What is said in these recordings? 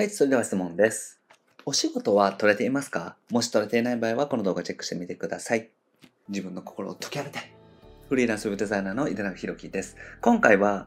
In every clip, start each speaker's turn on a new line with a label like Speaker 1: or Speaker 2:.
Speaker 1: はい、それでは質問です。お仕事は取れていますか？もし取れていない場合はこの動画チェックしてみてください。自分の心を解き放て。フリーランスウェブデザイナーの井田中弘樹です。今回は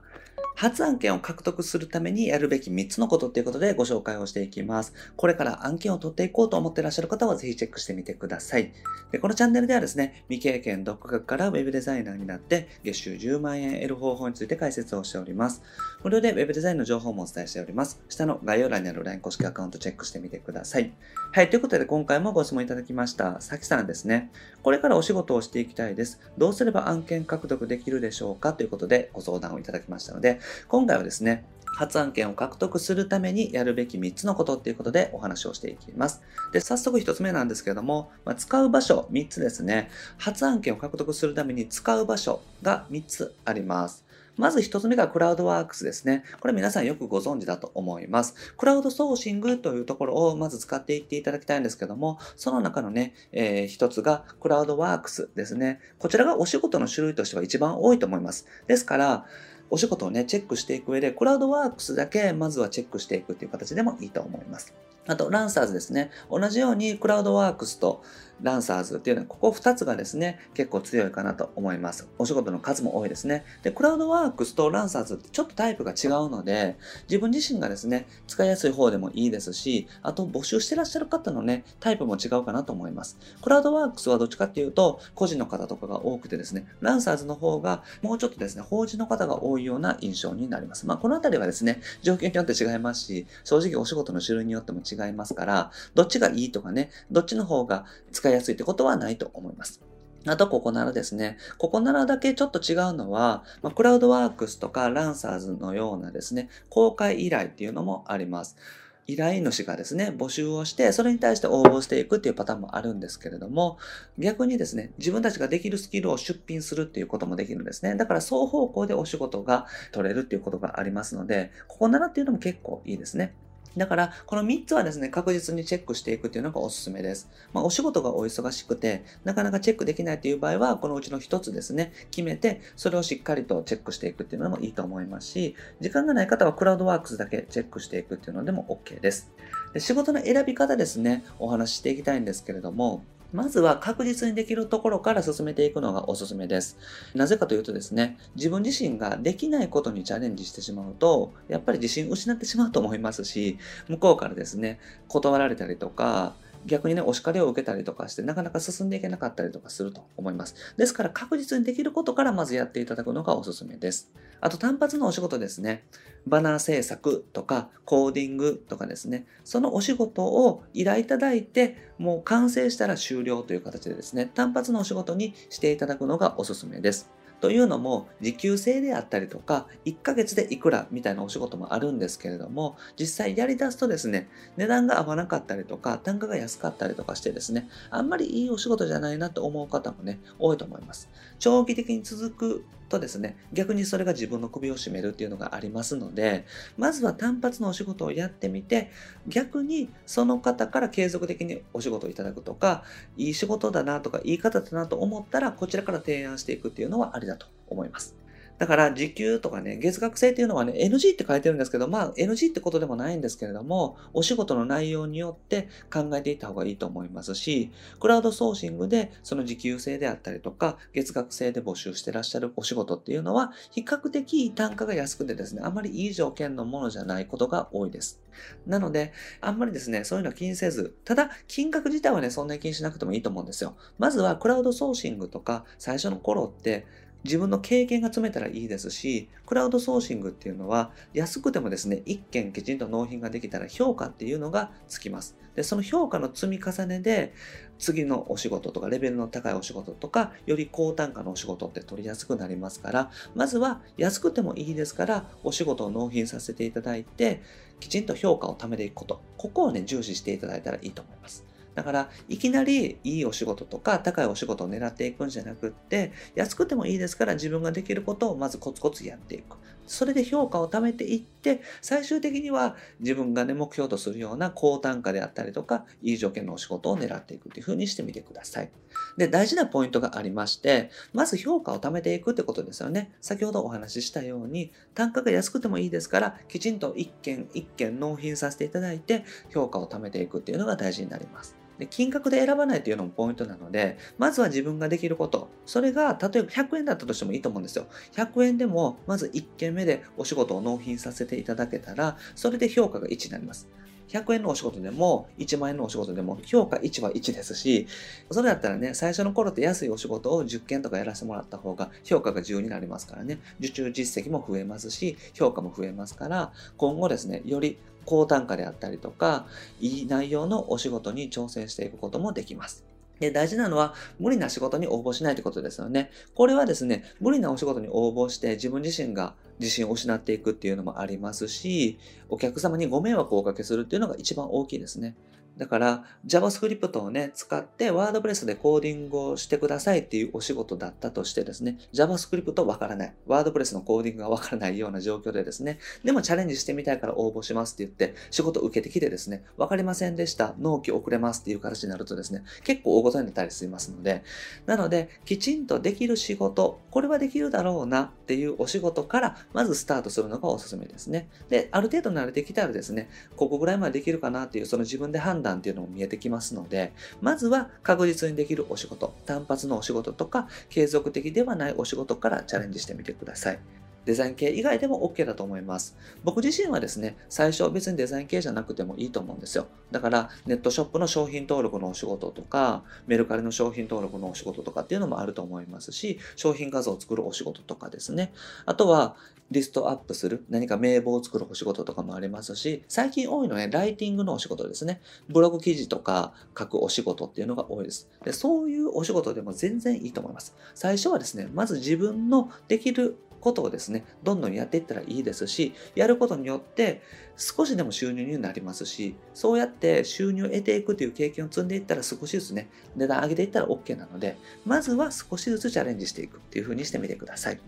Speaker 1: 初案件を獲得するためにやるべき3つのことということでご紹介をしていきます。これから案件を取っていこうと思っていらっしゃる方はぜひチェックしてみてください。でこのチャンネルではですね、未経験独学からウェブデザイナーになって月収10万円得る方法について解説をしております。無料でウェブデザインの情報もお伝えしております。下の概要欄にある LINE 公式アカウントチェックしてみてください。はい、ということで今回もご質問いただきました。さきさんですね。これからお仕事をしていきたいです。どうすれば案件獲得できるでしょうか？ということでご相談をいただきましたので、今回はですね、初案件を獲得するためにやるべき3つのことっていうことでお話をしていきます。で、早速1つ目なんですけれども、まあ、使う場所3つですね。初案件を獲得するために使う場所が3つあります。まず一つ目がクラウドワークスですね。これ皆さんよくご存知だと思います。クラウドソーシングというところをまず使っていっていただきたいんですけども、その中のね、えー一つがクラウドワークスですね。こちらがお仕事の種類としては一番多いと思います。ですから、お仕事をね、チェックしていく上で、クラウドワークスだけまずはチェックしていくっていう形でもいいと思います。あと、ランサーズですね。同じようにクラウドワークスとランサーズっていうのは、ここ2つがですね、結構強いかなと思います。お仕事の数も多いですね。で、クラウドワークスとランサーズってちょっとタイプが違うので、自分自身がですね、使いやすい方でもいいですし、あと募集してらっしゃる方のね、タイプも違うかなと思います。クラウドワークスはどっちかっていうと、個人の方とかが多くてですね、ランサーズの方がもうちょっとですね、法人の方が多いような印象になります。まあ、このあたりはですね、状況によって違いますし、正直お仕事の種類によっても違いますから、どっちがいいとかね、どっちの方が使いやすいってことはないと思います。あと、ここならですね。ここならだけちょっと違うのは、まあ、クラウドワークスとかランサーズのようなですね、公開依頼っていうのもあります。依頼主がですね、募集をして、それに対して応募していくっていうパターンもあるんですけれども、逆にですね、自分たちができるスキルを出品するっていうこともできるんですね。だから双方向でお仕事が取れるっていうことがありますので、ここならっていうのも結構いいですね。だから、この3つはですね、確実にチェックしていくっていうのがおすすめです。まあ、お仕事がお忙しくて、なかなかチェックできないという場合は、このうちの1つですね、決めて、それをしっかりとチェックしていくっていうのもいいと思いますし、時間がない方はクラウドワークスだけチェックしていくっていうのでも OK です。で仕事の選び方ですね、お話ししていきたいんですけれども、まずは確実にできるところから進めていくのがおすすめです。なぜかというとですね、自分自身ができないことにチャレンジしてしまうと、やっぱり自信失ってしまうと思いますし、向こうからですね、断られたりとか、逆にね、お叱りを受けたりとかして、なかなか進んでいけなかったりとかすると思います。ですから確実にできることからまずやっていただくのがおすすめです。あと単発のお仕事ですね。バナー制作とかコーディングとかですね。そのお仕事を依頼いただいて、もう完成したら終了という形でですね、単発のお仕事にしていただくのがおすすめです。というのも、時給制であったりとか、1ヶ月でいくらみたいなお仕事もあるんですけれども、実際やりだすとですね、値段が合わなかったりとか、単価が安かったりとかしてですね、あんまりいいお仕事じゃないなと思う方もね、多いと思います。長期的に続くとですね、逆にそれが自分の首を絞めるっていうのがありますので、まずは単発のお仕事をやってみて、逆にその方から継続的にお仕事をいただくとか、いい仕事だなとか、いい方だなと思ったら、こちらから提案していくっていうのはありだと思います。だから時給とかね、月額制っていうのはね、NG って書いてるんですけど、まあ NG ってことでもないんですけれども、お仕事の内容によって考えていった方がいいと思いますし、クラウドソーシングでその時給制であったりとか、月額制で募集してらっしゃるお仕事っていうのは、比較的単価が安くてですね、あまりいい条件のものじゃないことが多いです。なので、あんまりですね、そういうのは気にせず、ただ、金額自体はね、そんなに気にしなくてもいいと思うんですよ。まずは、クラウドソーシングとか、最初の頃って、自分の経験が積めたらいいですし、クラウドソーシングっていうのは、安くてもですね、一件きちんと納品ができたら評価っていうのがつきます。で、その評価の積み重ねで、次のお仕事とか、レベルの高いお仕事とか、より高単価のお仕事って取りやすくなりますから、まずは安くてもいいですから、お仕事を納品させていただいて、きちんと評価を貯めていくこと。ここをね、重視していただいたらいいと思います。だから、いきなりいいお仕事とか高いお仕事を狙っていくんじゃなくって、安くてもいいですから自分ができることをまずコツコツやっていく。それで評価を貯めていって、最終的には自分がね、目標とするような高単価であったりとか、いい条件のお仕事を狙っていくっていう風にしてみてください。で、大事なポイントがありまして、まず評価を貯めていくってことですよね。先ほどお話ししたように、単価が安くてもいいですから、きちんと一件一件納品させていただいて、評価を貯めていくっていうのが大事になります。金額で選ばないというのもポイントなので、まずは自分ができること。それが、例えば100円だったとしてもいいと思うんですよ。100円でも、まず1件目でお仕事を納品させていただけたら、それで評価が1になります。100円のお仕事でも、1万円のお仕事でも、評価1は1ですし、それだったらね、最初の頃って安いお仕事を10件とかやらせてもらった方が、評価が10になりますからね、受注実績も増えますし、評価も増えますから、今後ですね、より高単価であったりとか、いい内容のお仕事に挑戦していくこともできます。で、大事なのは、無理な仕事に応募しないってことですよね。これはですね、無理なお仕事に応募して自分自身が自信を失っていくっていうのもありますし、お客様にご迷惑をおかけするっていうのが一番大きいですね。だから JavaScript をね、使って WordPress でコーディングをしてくださいっていうお仕事だったとしてですね、JavaScript わからない。WordPress のコーディングがわからないような状況でですね、でもチャレンジしてみたいから応募しますって言って仕事受けてきてですね、わかりませんでした。納期遅れますっていう形になるとですね、結構大ごとになったりしますので、なので、きちんとできる仕事、これはできるだろうなっていうお仕事からまずスタートするのがおすすめですね。で、ある程度慣れてきたらですね、ここぐらいまでできるかなっていうその自分で判断断っていうのも見えてきますので、まずは確実にできるお仕事、単発のお仕事とか、継続的ではないお仕事からチャレンジしてみてください。デザイン系以外でも OK だと思います。僕自身はですね、最初別にデザイン系じゃなくてもいいと思うんですよ。だからネットショップの商品登録のお仕事とか、メルカリの商品登録のお仕事とかっていうのもあると思いますし、商品画像を作るお仕事とかですね。あとはリストアップする、何か名簿を作るお仕事とかもありますし、最近多いのはね、ライティングのお仕事ですね。ブログ記事とか書くお仕事っていうのが多いです。でそういうお仕事でも全然いいと思います。最初はですね、まず自分のできることをですね、どんどんやっていったらいいですし、やることによって少しでも収入になりますし、そうやって収入を得ていくという経験を積んでいったら少しずつね、値段上げていったら OK なので、まずは少しずつチャレンジしていくっていう風にしてみてください。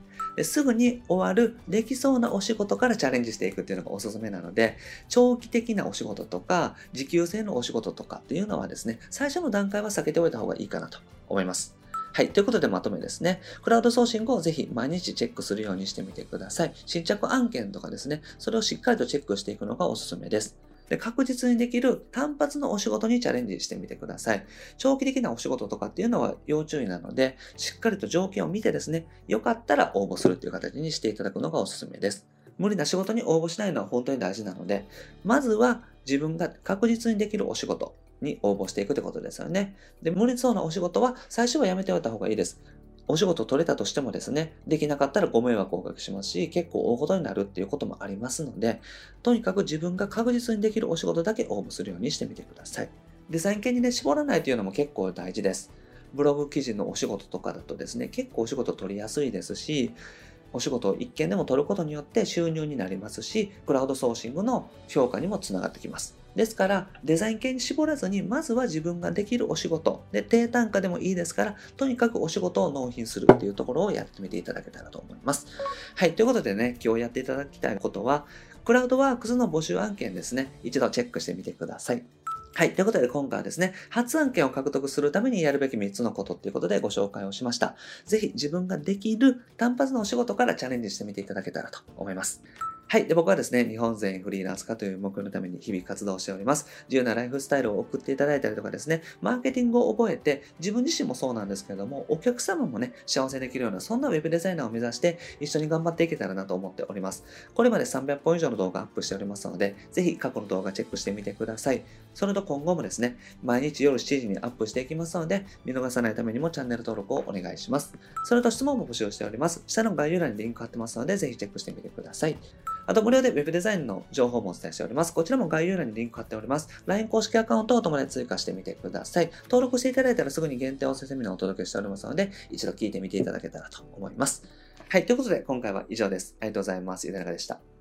Speaker 1: すぐに終わるできそうなお仕事からチャレンジしていくっていうのがおすすめなので、長期的なお仕事とか、時給制のお仕事とかっていうのはですね、最初の段階は避けておいた方がいいかなと思います。はい。ということでまとめですね。クラウドソーシングをぜひ毎日チェックするようにしてみてください。新着案件とかですね、それをしっかりとチェックしていくのがおすすめです。で確実にできる単発のお仕事にチャレンジしてみてください。長期的なお仕事とかっていうのは要注意なので、しっかりと条件を見てですね、よかったら応募するっていう形にしていただくのがおすすめです。無理な仕事に応募しないのは本当に大事なので、まずは自分が確実にできるお仕事、に応募していくってことですよね。で、無理そうなお仕事は最初はやめておいた方がいいです。お仕事取れたとしてもですね、できなかったらご迷惑をおかけしますし、結構大事になるっていうこともありますので、とにかく自分が確実にできるお仕事だけ応募するようにしてみてください。デザイン系にね、絞らないというのも結構大事です。ブログ記事のお仕事とかだとですね、結構お仕事取りやすいですし、お仕事を一件でも取ることによって収入になりますし、クラウドソーシングの評価にもつながってきます。ですから、デザイン系に絞らずに、まずは自分ができるお仕事。で、低単価でもいいですから、とにかくお仕事を納品するっていうところをやってみていただけたらと思います。はい。ということでね、今日やっていただきたいことは、クラウドワークスの募集案件ですね、一度チェックしてみてください。はい。ということで今回はですね、初案件を獲得するためにやるべき3つのことっていうことでご紹介をしました。ぜひ自分ができる単発のお仕事からチャレンジしてみていただけたらと思います。はい。で、僕はですね、日本全員フリーランス化という目標のために日々活動しております。自由なライフスタイルを送っていただいたりとかですね、マーケティングを覚えて、自分自身もそうなんですけれども、お客様もね、幸せできるような、そんなウェブデザイナーを目指して、一緒に頑張っていけたらなと思っております。これまで300本以上の動画アップしておりますので、ぜひ過去の動画チェックしてみてください。それと今後もですね、毎日夜7時にアップしていきますので、見逃さないためにもチャンネル登録をお願いします。それと質問も募集しております。下の概要欄にリンク貼ってますので、ぜひチェックしてみてください。あと無料で Web デザインの情報もお伝えしております。こちらも概要欄にリンク貼っております。LINE 公式アカウントを友達追加してみてください。登録していただいたらすぐに限定音声セミナーをお届けしておりますので、一度聞いてみていただけたらと思います。はい、ということで今回は以上です。ありがとうございます。ゆでながでした。